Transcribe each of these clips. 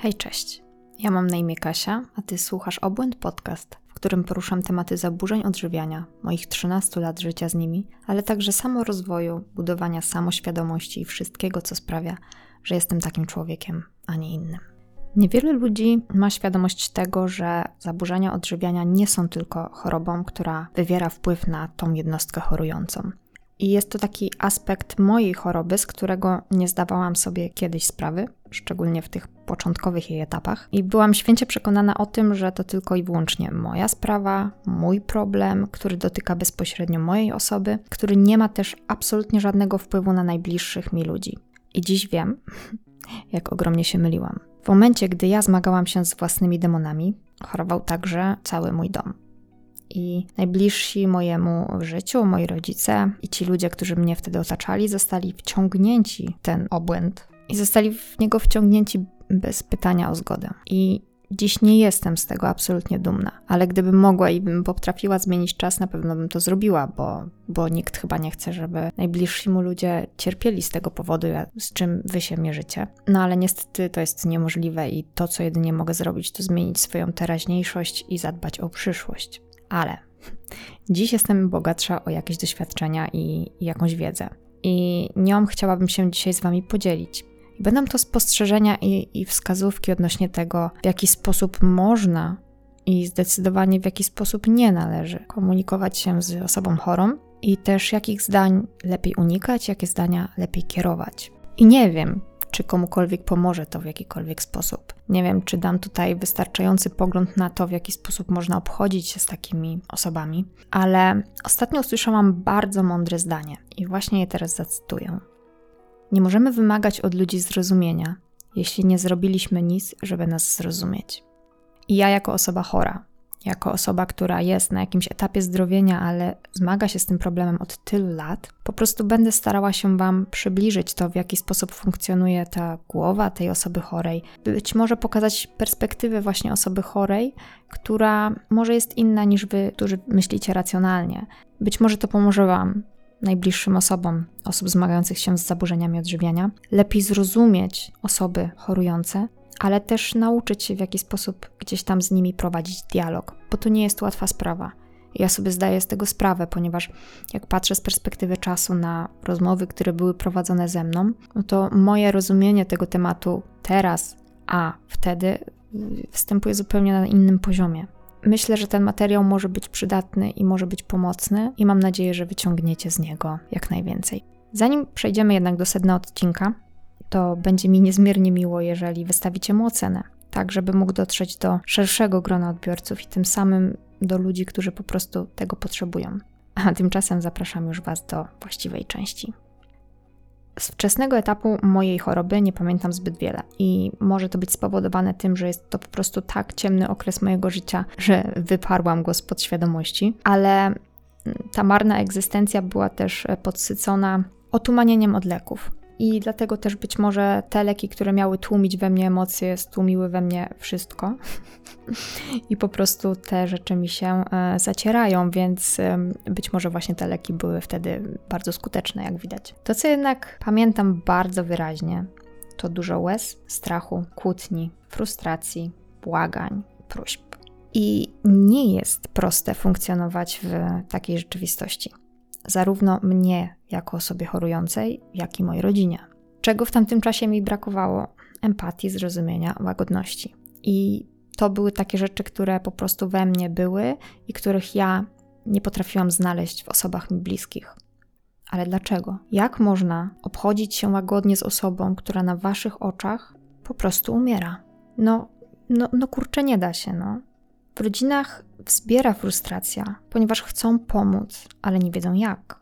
Hej, cześć. Ja mam na imię Kasia, a ty słuchasz Obłęd Podcast, w którym poruszam tematy zaburzeń odżywiania, moich 13 lat życia z nimi, ale także samorozwoju, budowania samoświadomości i wszystkiego, co sprawia, że jestem takim człowiekiem, a nie innym. Niewiele ludzi ma świadomość tego, że zaburzenia odżywiania nie są tylko chorobą, która wywiera wpływ na tą jednostkę chorującą. I jest to taki aspekt mojej choroby, z którego nie zdawałam sobie kiedyś sprawy, szczególnie w tych początkowych jej etapach. I byłam święcie przekonana o tym, że to tylko i wyłącznie moja sprawa, mój problem, który dotyka bezpośrednio mojej osoby, który nie ma też absolutnie żadnego wpływu na najbliższych mi ludzi. I dziś wiem, jak ogromnie się myliłam. W momencie, gdy ja zmagałam się z własnymi demonami, chorował także cały mój dom i najbliżsi mojemu życiu, moi rodzice i ci ludzie, którzy mnie wtedy otaczali, zostali wciągnięci w ten obłęd i zostali w niego wciągnięci bez pytania o zgodę. I Dziś nie jestem z tego absolutnie dumna, ale gdybym mogła i bym potrafiła zmienić czas, na pewno bym to zrobiła, bo, bo nikt chyba nie chce, żeby najbliżsi mu ludzie cierpieli z tego powodu, z czym wy się mierzycie. No ale niestety to jest niemożliwe i to, co jedynie mogę zrobić, to zmienić swoją teraźniejszość i zadbać o przyszłość ale dziś jestem bogatsza o jakieś doświadczenia i, i jakąś wiedzę. I nią chciałabym się dzisiaj z Wami podzielić. Będą to spostrzeżenia i, i wskazówki odnośnie tego, w jaki sposób można i zdecydowanie w jaki sposób nie należy komunikować się z osobą chorą i też jakich zdań lepiej unikać, jakie zdania lepiej kierować. I nie wiem, czy komukolwiek pomoże to w jakikolwiek sposób. Nie wiem, czy dam tutaj wystarczający pogląd na to, w jaki sposób można obchodzić się z takimi osobami, ale ostatnio usłyszałam bardzo mądre zdanie i właśnie je teraz zacytuję. Nie możemy wymagać od ludzi zrozumienia, jeśli nie zrobiliśmy nic, żeby nas zrozumieć. I ja, jako osoba chora, jako osoba, która jest na jakimś etapie zdrowienia, ale zmaga się z tym problemem od tylu lat, po prostu będę starała się Wam przybliżyć to, w jaki sposób funkcjonuje ta głowa tej osoby chorej. Być może pokazać perspektywę właśnie osoby chorej, która może jest inna niż Wy, którzy myślicie racjonalnie. Być może to pomoże Wam najbliższym osobom, osób zmagających się z zaburzeniami odżywiania, lepiej zrozumieć osoby chorujące ale też nauczyć się w jaki sposób gdzieś tam z nimi prowadzić dialog, bo to nie jest łatwa sprawa. Ja sobie zdaję z tego sprawę, ponieważ jak patrzę z perspektywy czasu na rozmowy, które były prowadzone ze mną, no to moje rozumienie tego tematu teraz, a wtedy występuje zupełnie na innym poziomie. Myślę, że ten materiał może być przydatny i może być pomocny, i mam nadzieję, że wyciągniecie z niego jak najwięcej. Zanim przejdziemy jednak do sedna odcinka, to będzie mi niezmiernie miło, jeżeli wystawicie mu ocenę, tak żeby mógł dotrzeć do szerszego grona odbiorców i tym samym do ludzi, którzy po prostu tego potrzebują. A tymczasem zapraszam już Was do właściwej części. Z wczesnego etapu mojej choroby nie pamiętam zbyt wiele i może to być spowodowane tym, że jest to po prostu tak ciemny okres mojego życia, że wyparłam go z podświadomości, ale ta marna egzystencja była też podsycona otumanieniem od leków. I dlatego też być może te leki, które miały tłumić we mnie emocje, stłumiły we mnie wszystko. I po prostu te rzeczy mi się e, zacierają, więc być może właśnie te leki były wtedy bardzo skuteczne, jak widać. To, co jednak pamiętam bardzo wyraźnie, to dużo łez, strachu, kłótni, frustracji, błagań, próśb. I nie jest proste funkcjonować w takiej rzeczywistości zarówno mnie jako osobie chorującej, jak i mojej rodzinie. Czego w tamtym czasie mi brakowało? Empatii, zrozumienia, łagodności. I to były takie rzeczy, które po prostu we mnie były i których ja nie potrafiłam znaleźć w osobach mi bliskich. Ale dlaczego? Jak można obchodzić się łagodnie z osobą, która na waszych oczach po prostu umiera? No, no, no kurczę, nie da się, no. W rodzinach wzbiera frustracja, ponieważ chcą pomóc, ale nie wiedzą jak.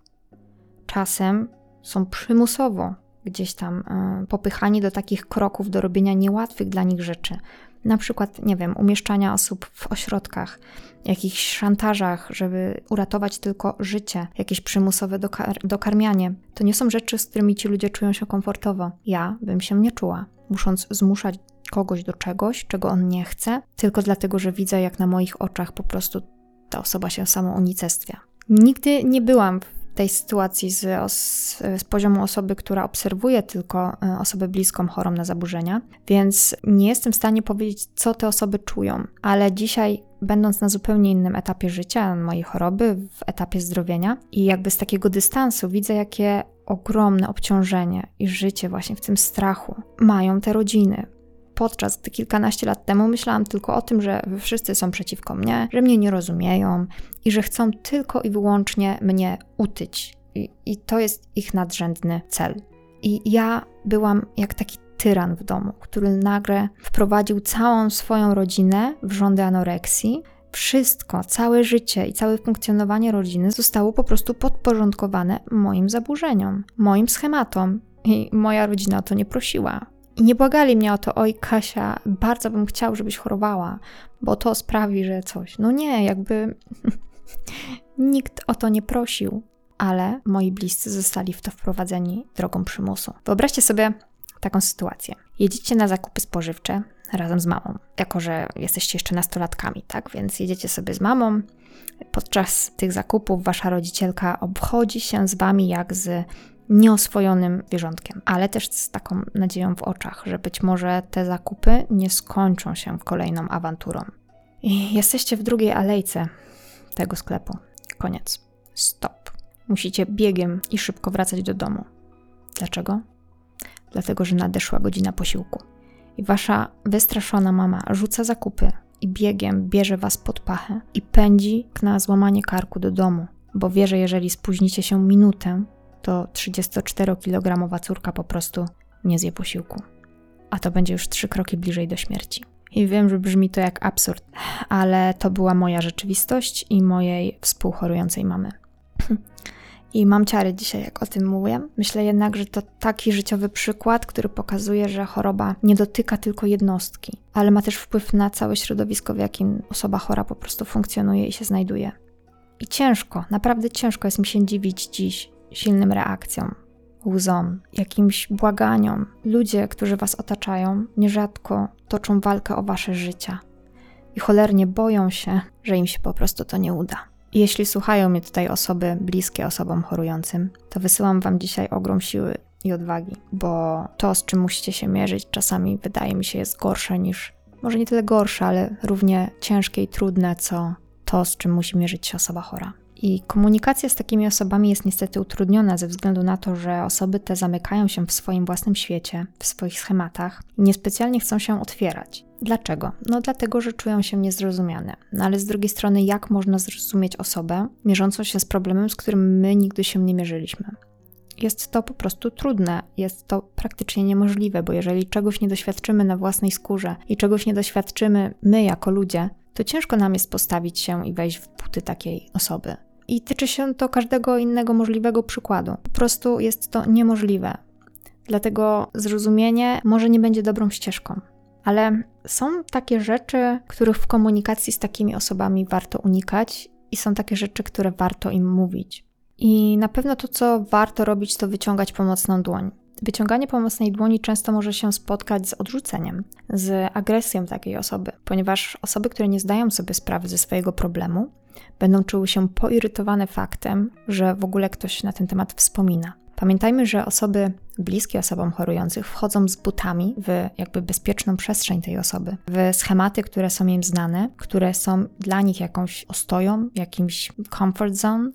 Czasem są przymusowo gdzieś tam y, popychani do takich kroków, do robienia niełatwych dla nich rzeczy. Na przykład, nie wiem, umieszczania osób w ośrodkach, jakichś szantażach, żeby uratować tylko życie, jakieś przymusowe dokar dokarmianie. To nie są rzeczy, z którymi ci ludzie czują się komfortowo. Ja bym się nie czuła, musząc zmuszać kogoś do czegoś, czego on nie chce, tylko dlatego, że widzę, jak na moich oczach po prostu ta osoba się samo unicestwia. Nigdy nie byłam w tej sytuacji z, z, poziomu osoby, która obserwuje tylko e, osobę bliską chorą na zaburzenia, więc nie jestem w stanie powiedzieć, co te osoby czują, ale dzisiaj będąc na zupełnie innym etapie życia, mojej choroby, w etapie zdrowienia i jakby z takiego dystansu widzę, jakie ogromne obciążenie i życie właśnie w tym strachu mają te rodziny. Podczas gdy kilkanaście lat temu myślałam tylko o tym, że wszyscy są przeciwko mnie, że mnie nie rozumieją i że chcą tylko i wyłącznie mnie utyć. I, i to jest ich nadrzędny cel. I ja byłam jak taki tyran w domu, który nagle wprowadził całą swoją rodzinę w rządy anoreksji. Wszystko, całe życie i całe funkcjonowanie rodziny zostało po prostu podporządkowane moim zaburzeniom, moim schematom. I moja rodzina o to nie prosiła. I nie błagali mnie o to, oj Kasia, bardzo bym chciał, żebyś chorowała, bo to sprawi, że coś. No nie, jakby nikt o to nie prosił, ale moi bliscy zostali w to wprowadzeni drogą przymusu. Wyobraźcie sobie taką sytuację. Jedziecie na zakupy spożywcze razem z mamą, jako że jesteście jeszcze nastolatkami, tak? Więc jedziecie sobie z mamą. Podczas tych zakupów wasza rodzicielka obchodzi się z wami jak z nieoswojonym wierzątkiem, ale też z taką nadzieją w oczach, że być może te zakupy nie skończą się kolejną awanturą. I jesteście w drugiej alejce tego sklepu. Koniec. Stop. Musicie biegiem i szybko wracać do domu. Dlaczego? Dlatego, że nadeszła godzina posiłku. I wasza wystraszona mama rzuca zakupy i biegiem bierze was pod pachę i pędzi na złamanie karku do domu, bo wie, że jeżeli spóźnicie się minutę, to 34-kilogramowa córka po prostu nie zje posiłku. A to będzie już trzy kroki bliżej do śmierci. I wiem, że brzmi to jak absurd, ale to była moja rzeczywistość i mojej współchorującej mamy. I mam ciary dzisiaj, jak o tym mówię. Myślę jednak, że to taki życiowy przykład, który pokazuje, że choroba nie dotyka tylko jednostki, ale ma też wpływ na całe środowisko, w jakim osoba chora po prostu funkcjonuje i się znajduje. I ciężko, naprawdę ciężko jest mi się dziwić dziś silnym reakcjom, łzom, jakimś błaganiom. Ludzie, którzy was otaczają, nierzadko toczą walkę o wasze życia i cholernie boją się, że im się po prostu to nie uda. Jeśli słuchają mnie tutaj osoby bliskie osobom chorującym, to wysyłam wam dzisiaj ogrom siły i odwagi, bo to, z czym musicie się mierzyć, czasami wydaje mi się jest gorsze niż, może nie tyle gorsze, ale równie ciężkie i trudne, co to, z czym musi mierzyć się osoba chora. I komunikacja z takimi osobami jest niestety utrudniona ze względu na to, że osoby te zamykają się w swoim własnym świecie, w swoich schematach i niespecjalnie chcą się otwierać. Dlaczego? No dlatego, że czują się niezrozumiane. No ale z drugiej strony, jak można zrozumieć osobę mierzącą się z problemem, z którym my nigdy się nie mierzyliśmy? Jest to po prostu trudne, jest to praktycznie niemożliwe, bo jeżeli czegoś nie doświadczymy na własnej skórze i czegoś nie doświadczymy my jako ludzie, to ciężko nam jest postawić się i wejść w buty takiej osoby. I tyczy się to każdego innego możliwego przykładu. Po prostu jest to niemożliwe. Dlatego zrozumienie może nie będzie dobrą ścieżką. Ale są takie rzeczy, których w komunikacji z takimi osobami warto unikać, i są takie rzeczy, które warto im mówić. I na pewno to, co warto robić, to wyciągać pomocną dłoń. Wyciąganie pomocnej dłoni często może się spotkać z odrzuceniem, z agresją takiej osoby, ponieważ osoby, które nie zdają sobie sprawy ze swojego problemu, będą czuły się poirytowane faktem, że w ogóle ktoś na ten temat wspomina. Pamiętajmy, że osoby bliskie osobom chorujących wchodzą z butami w jakby bezpieczną przestrzeń tej osoby, w schematy, które są im znane, które są dla nich jakąś ostoją, jakimś comfort zone,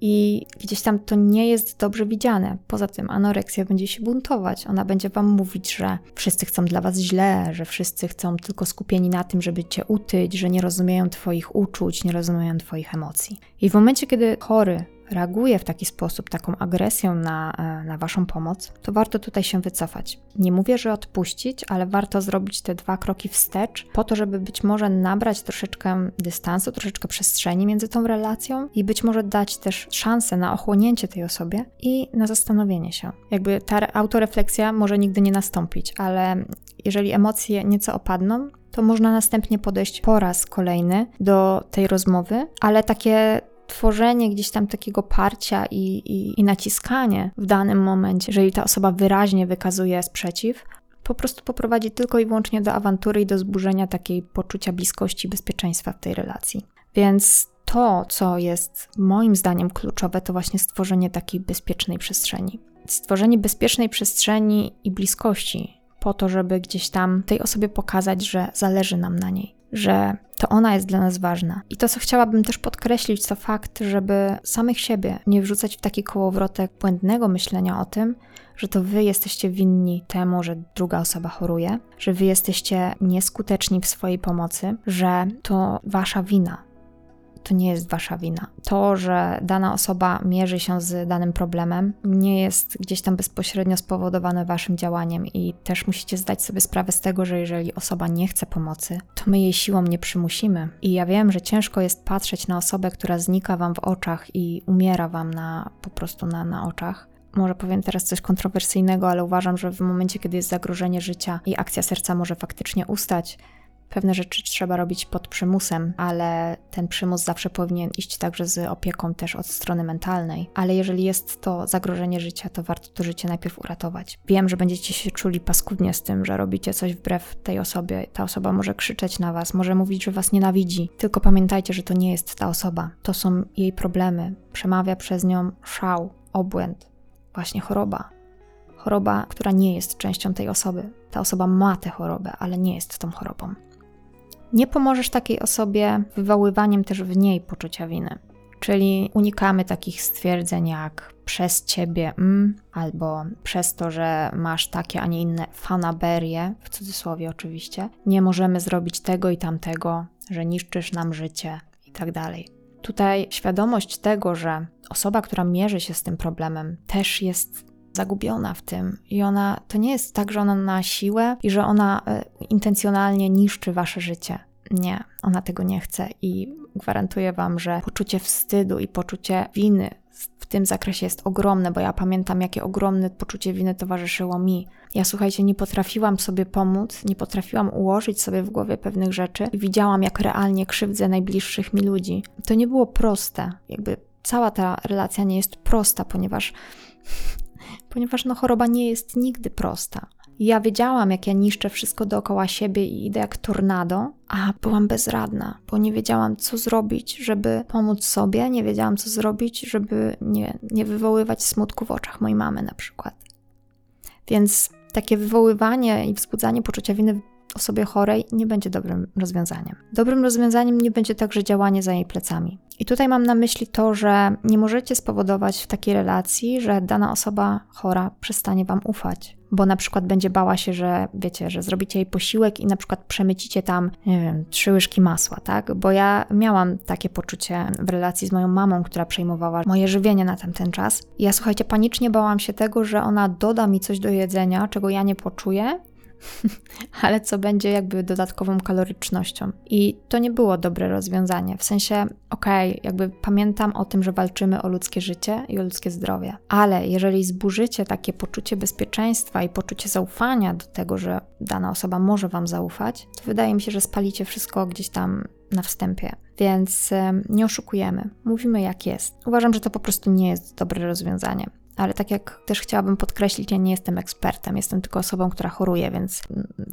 i gdzieś tam to nie jest dobrze widziane. Poza tym anoreksja będzie się buntować. Ona będzie wam mówić, że wszyscy chcą dla was źle, że wszyscy chcą tylko skupieni na tym, żeby cię utyć, że nie rozumieją twoich uczuć, nie rozumieją twoich emocji. I w momencie, kiedy chory reaguje w taki sposób, taką agresją na, e, na Waszą pomoc, to warto tutaj się wycofać. Nie mówię, że odpuścić, ale warto zrobić te dwa kroki wstecz, po to, żeby być może nabrać troszeczkę dystansu, troszeczkę przestrzeni między tą relacją i być może dać też szansę na ochłonięcie tej osobie i na zastanowienie się. Jakby ta autorefleksja może nigdy nie nastąpić, ale jeżeli emocje nieco opadną, to można następnie podejść po raz kolejny do tej rozmowy, ale takie tworzenie gdzieś tam takiego parcia i, i, i naciskanie w danym momencie, jeżeli ta osoba wyraźnie wykazuje sprzeciw, po prostu poprowadzi tylko i wyłącznie do awantury i do zburzenia takiej poczucia bliskości i bezpieczeństwa w tej relacji. Więc to, co jest moim zdaniem kluczowe, to właśnie stworzenie takiej bezpiecznej przestrzeni. Stworzenie bezpiecznej przestrzeni i bliskości, po to, żeby gdzieś tam tej osobie pokazać, że zależy nam na niej, że to ona jest dla nas ważna. I to, co chciałabym też podkreślić, to fakt, żeby samych siebie nie wrzucać w taki kołowrotek błędnego myślenia o tym, że to wy jesteście winni temu, że druga osoba choruje, że wy jesteście nieskuteczni w swojej pomocy, że to wasza wina, to nie jest wasza wina. To, że dana osoba mierzy się z danym problemem, nie jest gdzieś tam bezpośrednio spowodowane waszym działaniem, i też musicie zdać sobie sprawę z tego, że jeżeli osoba nie chce pomocy, to my jej siłą nie przymusimy. I ja wiem, że ciężko jest patrzeć na osobę, która znika wam w oczach i umiera wam na, po prostu na, na oczach, może powiem teraz coś kontrowersyjnego, ale uważam, że w momencie, kiedy jest zagrożenie życia i akcja serca może faktycznie ustać, Pewne rzeczy trzeba robić pod przymusem, ale ten przymus zawsze powinien iść także z opieką też od strony mentalnej. Ale jeżeli jest to zagrożenie życia, to warto to życie najpierw uratować. Wiem, że będziecie się czuli paskudnie z tym, że robicie coś wbrew tej osobie. Ta osoba może krzyczeć na was, może mówić, że was nienawidzi. Tylko pamiętajcie, że to nie jest ta osoba. To są jej problemy. Przemawia przez nią szał, obłęd, właśnie choroba. Choroba, która nie jest częścią tej osoby. Ta osoba ma tę chorobę, ale nie jest tą chorobą. Nie pomożesz takiej osobie wywoływaniem też w niej poczucia winy. Czyli unikamy takich stwierdzeń jak przez ciebie mm, albo przez to, że masz takie, a nie inne fanaberie, w cudzysłowie oczywiście, nie możemy zrobić tego i tamtego, że niszczysz nam życie i tak dalej. Tutaj świadomość tego, że osoba, która mierzy się z tym problemem, też jest zagubiona w tym i ona to nie jest tak, że ona na siłę i że ona y, intencjonalnie niszczy wasze życie. Nie, ona tego nie chce i gwarantuję wam, że poczucie wstydu i poczucie winy w tym zakresie jest ogromne, bo ja pamiętam, jakie ogromne poczucie winy towarzyszyło mi. Ja słuchajcie, nie potrafiłam sobie pomóc, nie potrafiłam ułożyć sobie w głowie pewnych rzeczy i widziałam, jak realnie krzywdzę najbliższych mi ludzi. To nie było proste. Jakby cała ta relacja nie jest prosta, ponieważ ponieważ no, choroba nie jest nigdy prosta. Ja wiedziałam, jak ja niszczę wszystko dookoła siebie i idę jak tornado, a byłam bezradna, bo nie wiedziałam, co zrobić, żeby pomóc sobie, nie wiedziałam, co zrobić, żeby nie, nie wywoływać smutku w oczach mojej mamy na przykład. Więc takie wywoływanie i wzbudzanie poczucia winy osobie chorej nie będzie dobrym rozwiązaniem. Dobrym rozwiązaniem nie będzie także działanie za jej plecami. I tutaj mam na myśli to, że nie możecie spowodować w takiej relacji, że dana osoba chora przestanie wam ufać, bo na przykład będzie bała się, że wiecie, że zrobicie jej posiłek i na przykład przemycicie tam, nie wiem, trzy łyżki masła, tak? Bo ja miałam takie poczucie w relacji z moją mamą, która przejmowała moje żywienie na tamten czas. I ja słuchajcie, panicznie bałam się tego, że ona doda mi coś do jedzenia, czego ja nie poczuję ale co będzie jakby dodatkową kalorycznością. I to nie było dobre rozwiązanie. W sensie, okej, okay, jakby pamiętam o tym, że walczymy o ludzkie życie i o ludzkie zdrowie, ale jeżeli zburzycie takie poczucie bezpieczeństwa i poczucie zaufania do tego, że dana osoba może Wam zaufać, to wydaje mi się, że spalicie wszystko gdzieś tam na wstępie. Więc nie oszukujemy, mówimy jak jest. Uważam, że to po prostu nie jest dobre rozwiązanie ale tak jak też chciałabym podkreślić, ja nie jestem ekspertem, jestem tylko osobą, która choruje, więc,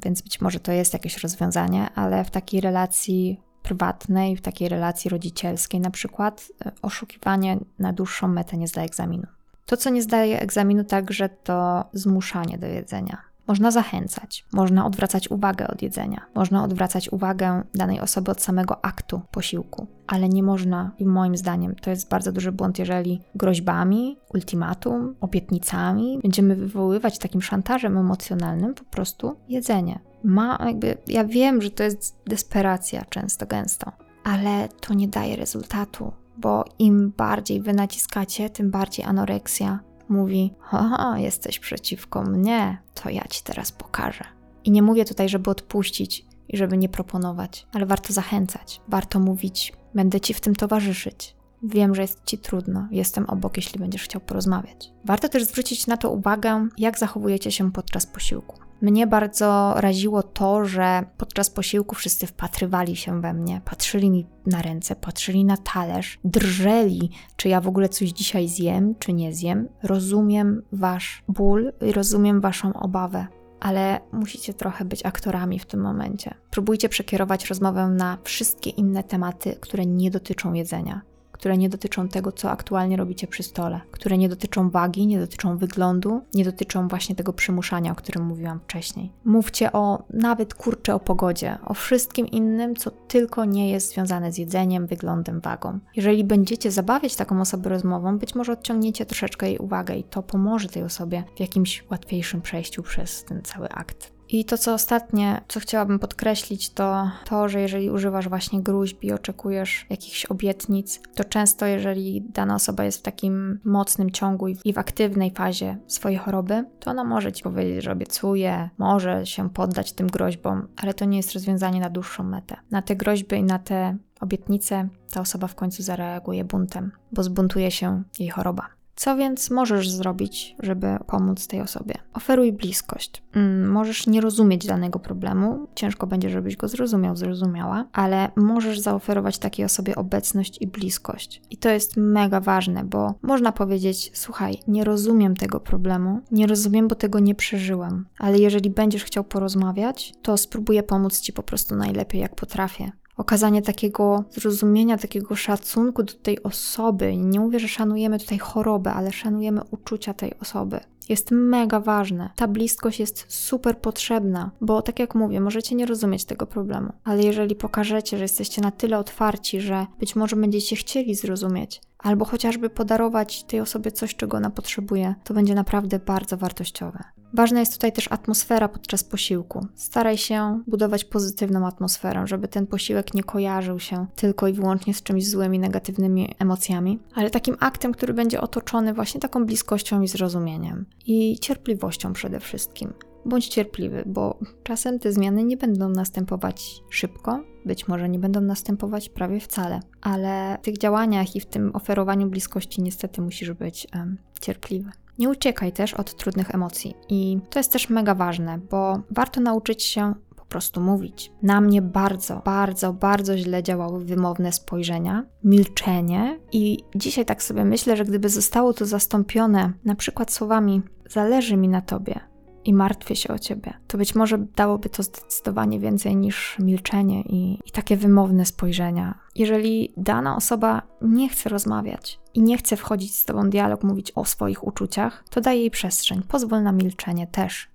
więc być może to jest jakieś rozwiązanie, ale w takiej relacji prywatnej, w takiej relacji rodzicielskiej na przykład, e, oszukiwanie na dłuższą metę nie zdaje egzaminu. To, co nie zdaje egzaminu także, to zmuszanie do jedzenia. Można zachęcać, można odwracać uwagę od jedzenia, można odwracać uwagę danej osoby od samego aktu posiłku, ale nie można, i moim zdaniem to jest bardzo duży błąd, jeżeli groźbami, ultimatum, obietnicami będziemy wywoływać takim szantażem emocjonalnym po prostu jedzenie. Ma jakby, ja wiem, że to jest desperacja często, gęsto, ale to nie daje rezultatu, bo im bardziej wy naciskacie, tym bardziej anoreksja mówi: Haha, jesteś przeciwko mnie, to ja ci teraz pokażę. I nie mówię tutaj, żeby odpuścić i żeby nie proponować, ale warto zachęcać, warto mówić: Będę ci w tym towarzyszyć. Wiem, że jest ci trudno, jestem obok, jeśli będziesz chciał porozmawiać. Warto też zwrócić na to uwagę, jak zachowujecie się podczas posiłku. Mnie bardzo raziło to, że podczas posiłku wszyscy wpatrywali się we mnie, patrzyli mi na ręce, patrzyli na talerz, drżeli, czy ja w ogóle coś dzisiaj zjem, czy nie zjem. Rozumiem wasz ból i rozumiem waszą obawę, ale musicie trochę być aktorami w tym momencie. Próbujcie przekierować rozmowę na wszystkie inne tematy, które nie dotyczą jedzenia które nie dotyczą tego, co aktualnie robicie przy stole, które nie dotyczą wagi, nie dotyczą wyglądu, nie dotyczą właśnie tego przymuszania, o którym mówiłam wcześniej. Mówcie o nawet kurczę o pogodzie, o wszystkim innym, co tylko nie jest związane z jedzeniem, wyglądem, wagą. Jeżeli będziecie zabawiać taką osobę rozmową, być może odciągniecie troszeczkę jej uwagę i to pomoże tej osobie w jakimś łatwiejszym przejściu przez ten cały akt. I to, co ostatnie, co chciałabym podkreślić, to to, że jeżeli używasz właśnie gruźb i oczekujesz jakichś obietnic, to często, jeżeli dana osoba jest w takim mocnym ciągu i w aktywnej fazie swojej choroby, to ona może ci powiedzieć, że obiecuje, może się poddać tym groźbom, ale to nie jest rozwiązanie na dłuższą metę. Na te groźby i na te obietnice ta osoba w końcu zareaguje buntem, bo zbuntuje się jej choroba. Co więc możesz zrobić, żeby pomóc tej osobie? Oferuj bliskość. Mm, możesz nie rozumieć danego problemu, ciężko będzie, żebyś go zrozumiał, zrozumiała, ale możesz zaoferować takiej osobie obecność i bliskość. I to jest mega ważne, bo można powiedzieć: Słuchaj, nie rozumiem tego problemu, nie rozumiem, bo tego nie przeżyłem, ale jeżeli będziesz chciał porozmawiać, to spróbuję pomóc ci po prostu najlepiej, jak potrafię okazanie takiego zrozumienia, takiego szacunku do tej osoby. Nie mówię, że szanujemy tutaj chorobę, ale szanujemy uczucia tej osoby. Jest mega ważne. Ta bliskość jest super potrzebna, bo tak jak mówię, możecie nie rozumieć tego problemu, ale jeżeli pokażecie, że jesteście na tyle otwarci, że być może będziecie chcieli zrozumieć, albo chociażby podarować tej osobie coś, czego ona potrzebuje, to będzie naprawdę bardzo wartościowe. Ważna jest tutaj też atmosfera podczas posiłku. Staraj się budować pozytywną atmosferę, żeby ten posiłek nie kojarzył się tylko i wyłącznie z czymś złymi, negatywnymi emocjami, ale takim aktem, który będzie otoczony właśnie taką bliskością i zrozumieniem i cierpliwością przede wszystkim. Bądź cierpliwy, bo czasem te zmiany nie będą następować szybko, być może nie będą następować prawie wcale, ale w tych działaniach i w tym oferowaniu bliskości niestety musisz być um, cierpliwy. Nie uciekaj też od trudnych emocji. I to jest też mega ważne, bo warto nauczyć się po prostu mówić. Na mnie bardzo, bardzo, bardzo źle działały wymowne spojrzenia, milczenie i dzisiaj tak sobie myślę, że gdyby zostało to zastąpione na przykład słowami zależy mi na tobie, i martwię się o ciebie, to być może dałoby to zdecydowanie więcej niż milczenie i, i takie wymowne spojrzenia. Jeżeli dana osoba nie chce rozmawiać i nie chce wchodzić z tobą w dialog, mówić o swoich uczuciach, to daj jej przestrzeń, pozwól na milczenie też.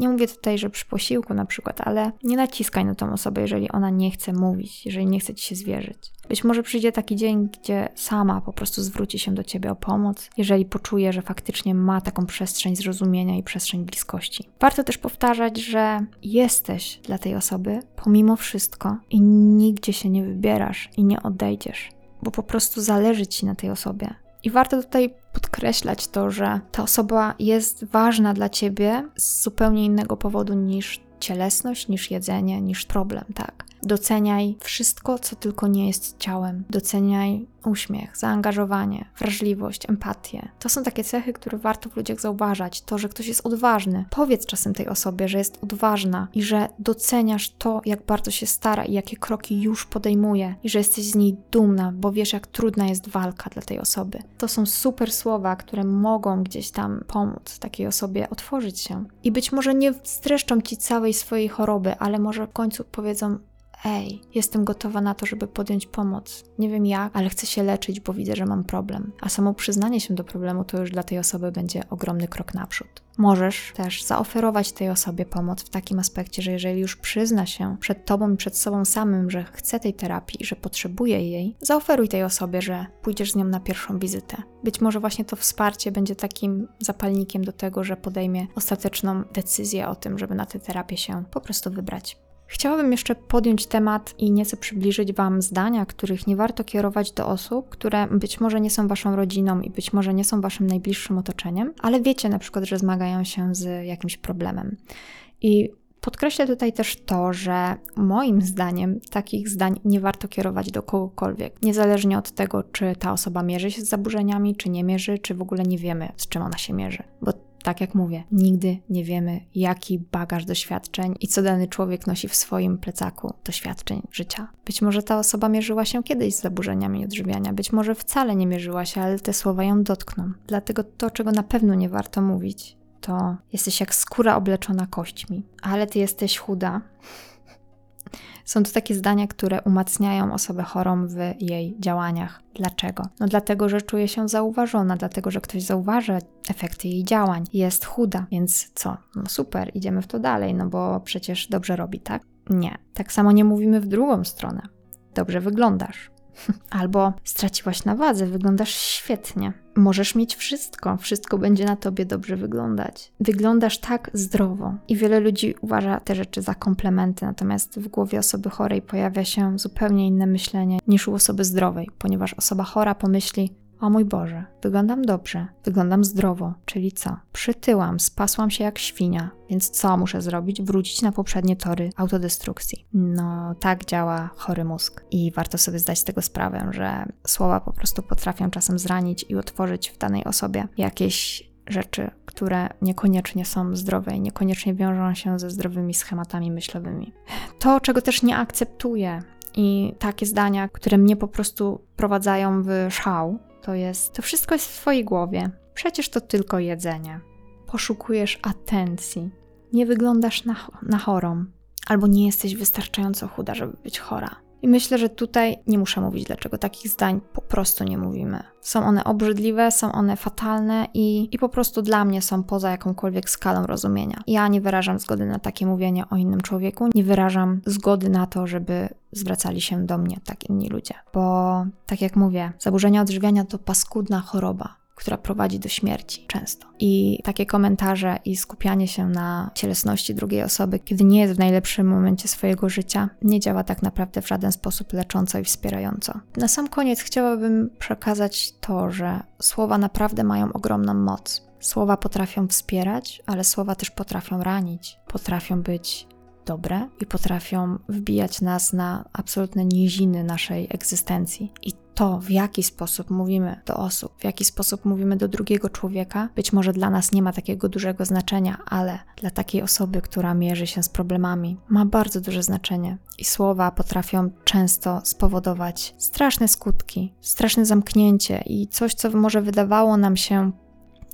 Nie mówię tutaj, że przy posiłku na przykład, ale nie naciskaj na tą osobę, jeżeli ona nie chce mówić, jeżeli nie chce ci się zwierzyć. Być może przyjdzie taki dzień, gdzie sama po prostu zwróci się do ciebie o pomoc, jeżeli poczuje, że faktycznie ma taką przestrzeń zrozumienia i przestrzeń bliskości. Warto też powtarzać, że jesteś dla tej osoby pomimo wszystko i nigdzie się nie wybierasz i nie odejdziesz, bo po prostu zależy ci na tej osobie. I warto tutaj podkreślać to, że ta osoba jest ważna dla ciebie z zupełnie innego powodu niż cielesność, niż jedzenie, niż problem, tak. Doceniaj wszystko, co tylko nie jest ciałem. Doceniaj uśmiech, zaangażowanie, wrażliwość, empatię. To są takie cechy, które warto w ludziach zauważać. To, że ktoś jest odważny. Powiedz czasem tej osobie, że jest odważna i że doceniasz to, jak bardzo się stara i jakie kroki już podejmuje, i że jesteś z niej dumna, bo wiesz, jak trudna jest walka dla tej osoby. To są super słowa, które mogą gdzieś tam pomóc takiej osobie otworzyć się. I być może nie streszczą ci całej swojej choroby, ale może w końcu powiedzą: Ej, jestem gotowa na to, żeby podjąć pomoc. Nie wiem jak, ale chcę się leczyć, bo widzę, że mam problem. A samo przyznanie się do problemu to już dla tej osoby będzie ogromny krok naprzód. Możesz też zaoferować tej osobie pomoc w takim aspekcie, że jeżeli już przyzna się przed tobą i przed sobą samym, że chce tej terapii, że potrzebuje jej, zaoferuj tej osobie, że pójdziesz z nią na pierwszą wizytę. Być może właśnie to wsparcie będzie takim zapalnikiem do tego, że podejmie ostateczną decyzję o tym, żeby na tę terapię się po prostu wybrać. Chciałabym jeszcze podjąć temat i nieco przybliżyć Wam zdania, których nie warto kierować do osób, które być może nie są Waszą rodziną i być może nie są Waszym najbliższym otoczeniem, ale wiecie na przykład, że zmagają się z jakimś problemem. I Podkreślę tutaj też to, że moim zdaniem takich zdań nie warto kierować do kogokolwiek, niezależnie od tego, czy ta osoba mierzy się z zaburzeniami, czy nie mierzy, czy w ogóle nie wiemy, z czym ona się mierzy. Bo tak jak mówię, nigdy nie wiemy, jaki bagaż doświadczeń i co dany człowiek nosi w swoim plecaku doświadczeń życia. Być może ta osoba mierzyła się kiedyś z zaburzeniami odżywiania, być może wcale nie mierzyła się, ale te słowa ją dotkną. Dlatego to, czego na pewno nie warto mówić, to jesteś jak skóra obleczona kośćmi, ale ty jesteś chuda. Są to takie zdania, które umacniają osobę chorą w jej działaniach. Dlaczego? No dlatego, że czuje się zauważona, dlatego, że ktoś zauważa efekty jej działań. Jest chuda, więc co? No super, idziemy w to dalej, no bo przecież dobrze robi, tak? Nie. Tak samo nie mówimy w drugą stronę. Dobrze wyglądasz. Albo straciłaś na wadze, wyglądasz świetnie. Możesz mieć wszystko, wszystko będzie na tobie dobrze wyglądać. Wyglądasz tak zdrowo. I wiele ludzi uważa te rzeczy za komplementy, natomiast w głowie osoby chorej pojawia się zupełnie inne myślenie niż u osoby zdrowej, ponieważ osoba chora pomyśli: o mój Boże, wyglądam dobrze, wyglądam zdrowo, czyli co? Przytyłam, spasłam się jak świnia, więc co muszę zrobić? Wrócić na poprzednie tory autodestrukcji. No, tak działa chory mózg i warto sobie zdać z tego sprawę, że słowa po prostu potrafią czasem zranić i otworzyć w danej osobie jakieś rzeczy, które niekoniecznie są zdrowe i niekoniecznie wiążą się ze zdrowymi schematami myślowymi. To, czego też nie akceptuję, i takie zdania, które mnie po prostu prowadzają w szał, to jest, to wszystko jest w Twojej głowie. Przecież to tylko jedzenie. Poszukujesz atencji. Nie wyglądasz na, na chorą, albo nie jesteś wystarczająco chuda, żeby być chora. I myślę, że tutaj nie muszę mówić, dlaczego takich zdań po prostu nie mówimy. Są one obrzydliwe, są one fatalne i, i po prostu dla mnie są poza jakąkolwiek skalą rozumienia. Ja nie wyrażam zgody na takie mówienie o innym człowieku, nie wyrażam zgody na to, żeby zwracali się do mnie tak inni ludzie. Bo tak jak mówię, zaburzenia odżywiania to paskudna choroba która prowadzi do śmierci często. I takie komentarze i skupianie się na cielesności drugiej osoby, kiedy nie jest w najlepszym momencie swojego życia, nie działa tak naprawdę w żaden sposób lecząco i wspierająco. Na sam koniec chciałabym przekazać to, że słowa naprawdę mają ogromną moc. Słowa potrafią wspierać, ale słowa też potrafią ranić, potrafią być dobre i potrafią wbijać nas na absolutne niziny naszej egzystencji. I to, w jaki sposób mówimy do osób, w jaki sposób mówimy do drugiego człowieka, być może dla nas nie ma takiego dużego znaczenia, ale dla takiej osoby, która mierzy się z problemami, ma bardzo duże znaczenie. I słowa potrafią często spowodować straszne skutki, straszne zamknięcie i coś, co może wydawało nam się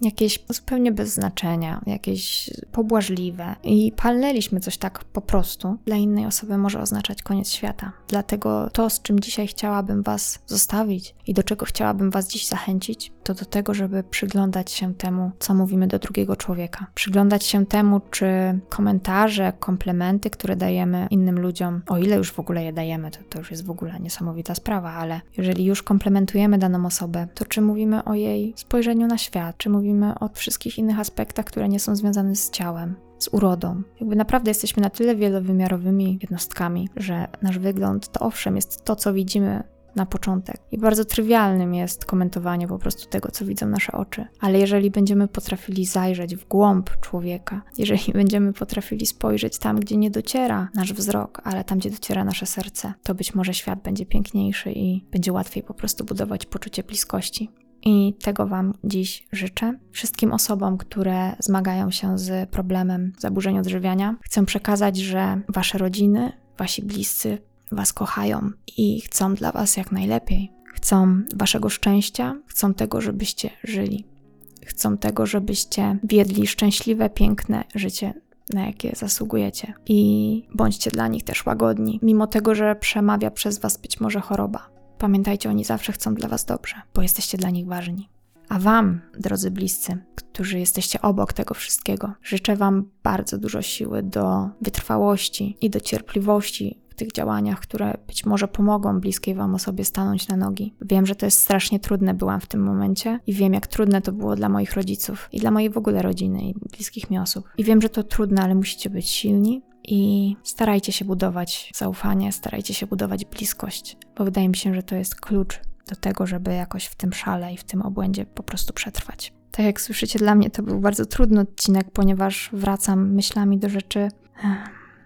jakieś zupełnie bez znaczenia, jakieś pobłażliwe i palnęliśmy coś tak po prostu, dla innej osoby może oznaczać koniec świata. Dlatego to, z czym dzisiaj chciałabym Was zostawić i do czego chciałabym Was dziś zachęcić, to do tego, żeby przyglądać się temu, co mówimy do drugiego człowieka. Przyglądać się temu, czy komentarze, komplementy, które dajemy innym ludziom, o ile już w ogóle je dajemy, to, to już jest w ogóle niesamowita sprawa, ale jeżeli już komplementujemy daną osobę, to czy mówimy o jej spojrzeniu na świat, czy mówimy o wszystkich innych aspektach, które nie są związane z ciałem, z urodą. Jakby naprawdę jesteśmy na tyle wielowymiarowymi jednostkami, że nasz wygląd to owszem jest to, co widzimy na początek. I bardzo trywialnym jest komentowanie po prostu tego, co widzą nasze oczy. Ale jeżeli będziemy potrafili zajrzeć w głąb człowieka, jeżeli będziemy potrafili spojrzeć tam, gdzie nie dociera nasz wzrok, ale tam, gdzie dociera nasze serce, to być może świat będzie piękniejszy i będzie łatwiej po prostu budować poczucie bliskości. I tego Wam dziś życzę. Wszystkim osobom, które zmagają się z problemem zaburzeń odżywiania, chcę przekazać, że Wasze rodziny, Wasi bliscy Was kochają i chcą dla Was jak najlepiej. Chcą Waszego szczęścia, chcą tego, żebyście żyli. Chcą tego, żebyście wiedli szczęśliwe, piękne życie, na jakie zasługujecie. I bądźcie dla nich też łagodni, mimo tego, że przemawia przez Was być może choroba. Pamiętajcie, oni zawsze chcą dla Was dobrze, bo jesteście dla nich ważni. A Wam, drodzy bliscy, którzy jesteście obok tego wszystkiego, życzę Wam bardzo dużo siły do wytrwałości i do cierpliwości tych działaniach, które być może pomogą bliskiej Wam osobie stanąć na nogi. Wiem, że to jest strasznie trudne, byłam w tym momencie i wiem, jak trudne to było dla moich rodziców i dla mojej w ogóle rodziny i bliskich mi osób. I wiem, że to trudne, ale musicie być silni i starajcie się budować zaufanie, starajcie się budować bliskość, bo wydaje mi się, że to jest klucz do tego, żeby jakoś w tym szale i w tym obłędzie po prostu przetrwać. Tak jak słyszycie, dla mnie to był bardzo trudny odcinek, ponieważ wracam myślami do rzeczy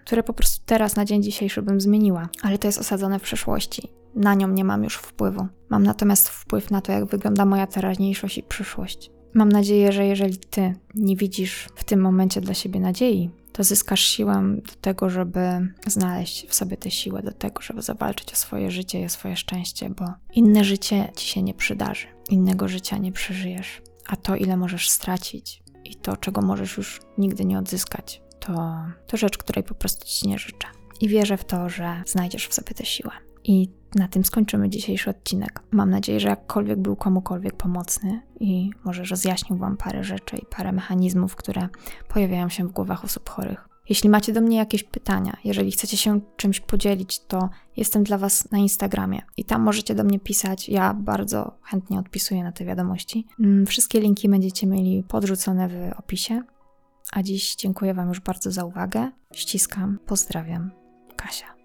które po prostu teraz na dzień dzisiejszy bym zmieniła, ale to jest osadzone w przeszłości. Na nią nie mam już wpływu. Mam natomiast wpływ na to, jak wygląda moja teraźniejszość i przyszłość. Mam nadzieję, że jeżeli ty nie widzisz w tym momencie dla siebie nadziei, to zyskasz siłę do tego, żeby znaleźć w sobie tę siłę do tego, żeby zawalczyć o swoje życie i o swoje szczęście, bo inne życie ci się nie przydarzy, innego życia nie przeżyjesz, a to, ile możesz stracić, i to, czego możesz już nigdy nie odzyskać, to, to rzecz, której po prostu ci nie życzę. I wierzę w to, że znajdziesz w sobie tę siłę. I na tym skończymy dzisiejszy odcinek. Mam nadzieję, że jakkolwiek był komukolwiek pomocny i może rozjaśnił Wam parę rzeczy i parę mechanizmów, które pojawiają się w głowach osób chorych. Jeśli macie do mnie jakieś pytania, jeżeli chcecie się czymś podzielić, to jestem dla Was na Instagramie i tam możecie do mnie pisać. Ja bardzo chętnie odpisuję na te wiadomości. Mm, wszystkie linki będziecie mieli podrzucone w opisie. A dziś dziękuję Wam już bardzo za uwagę. Ściskam, pozdrawiam. Kasia.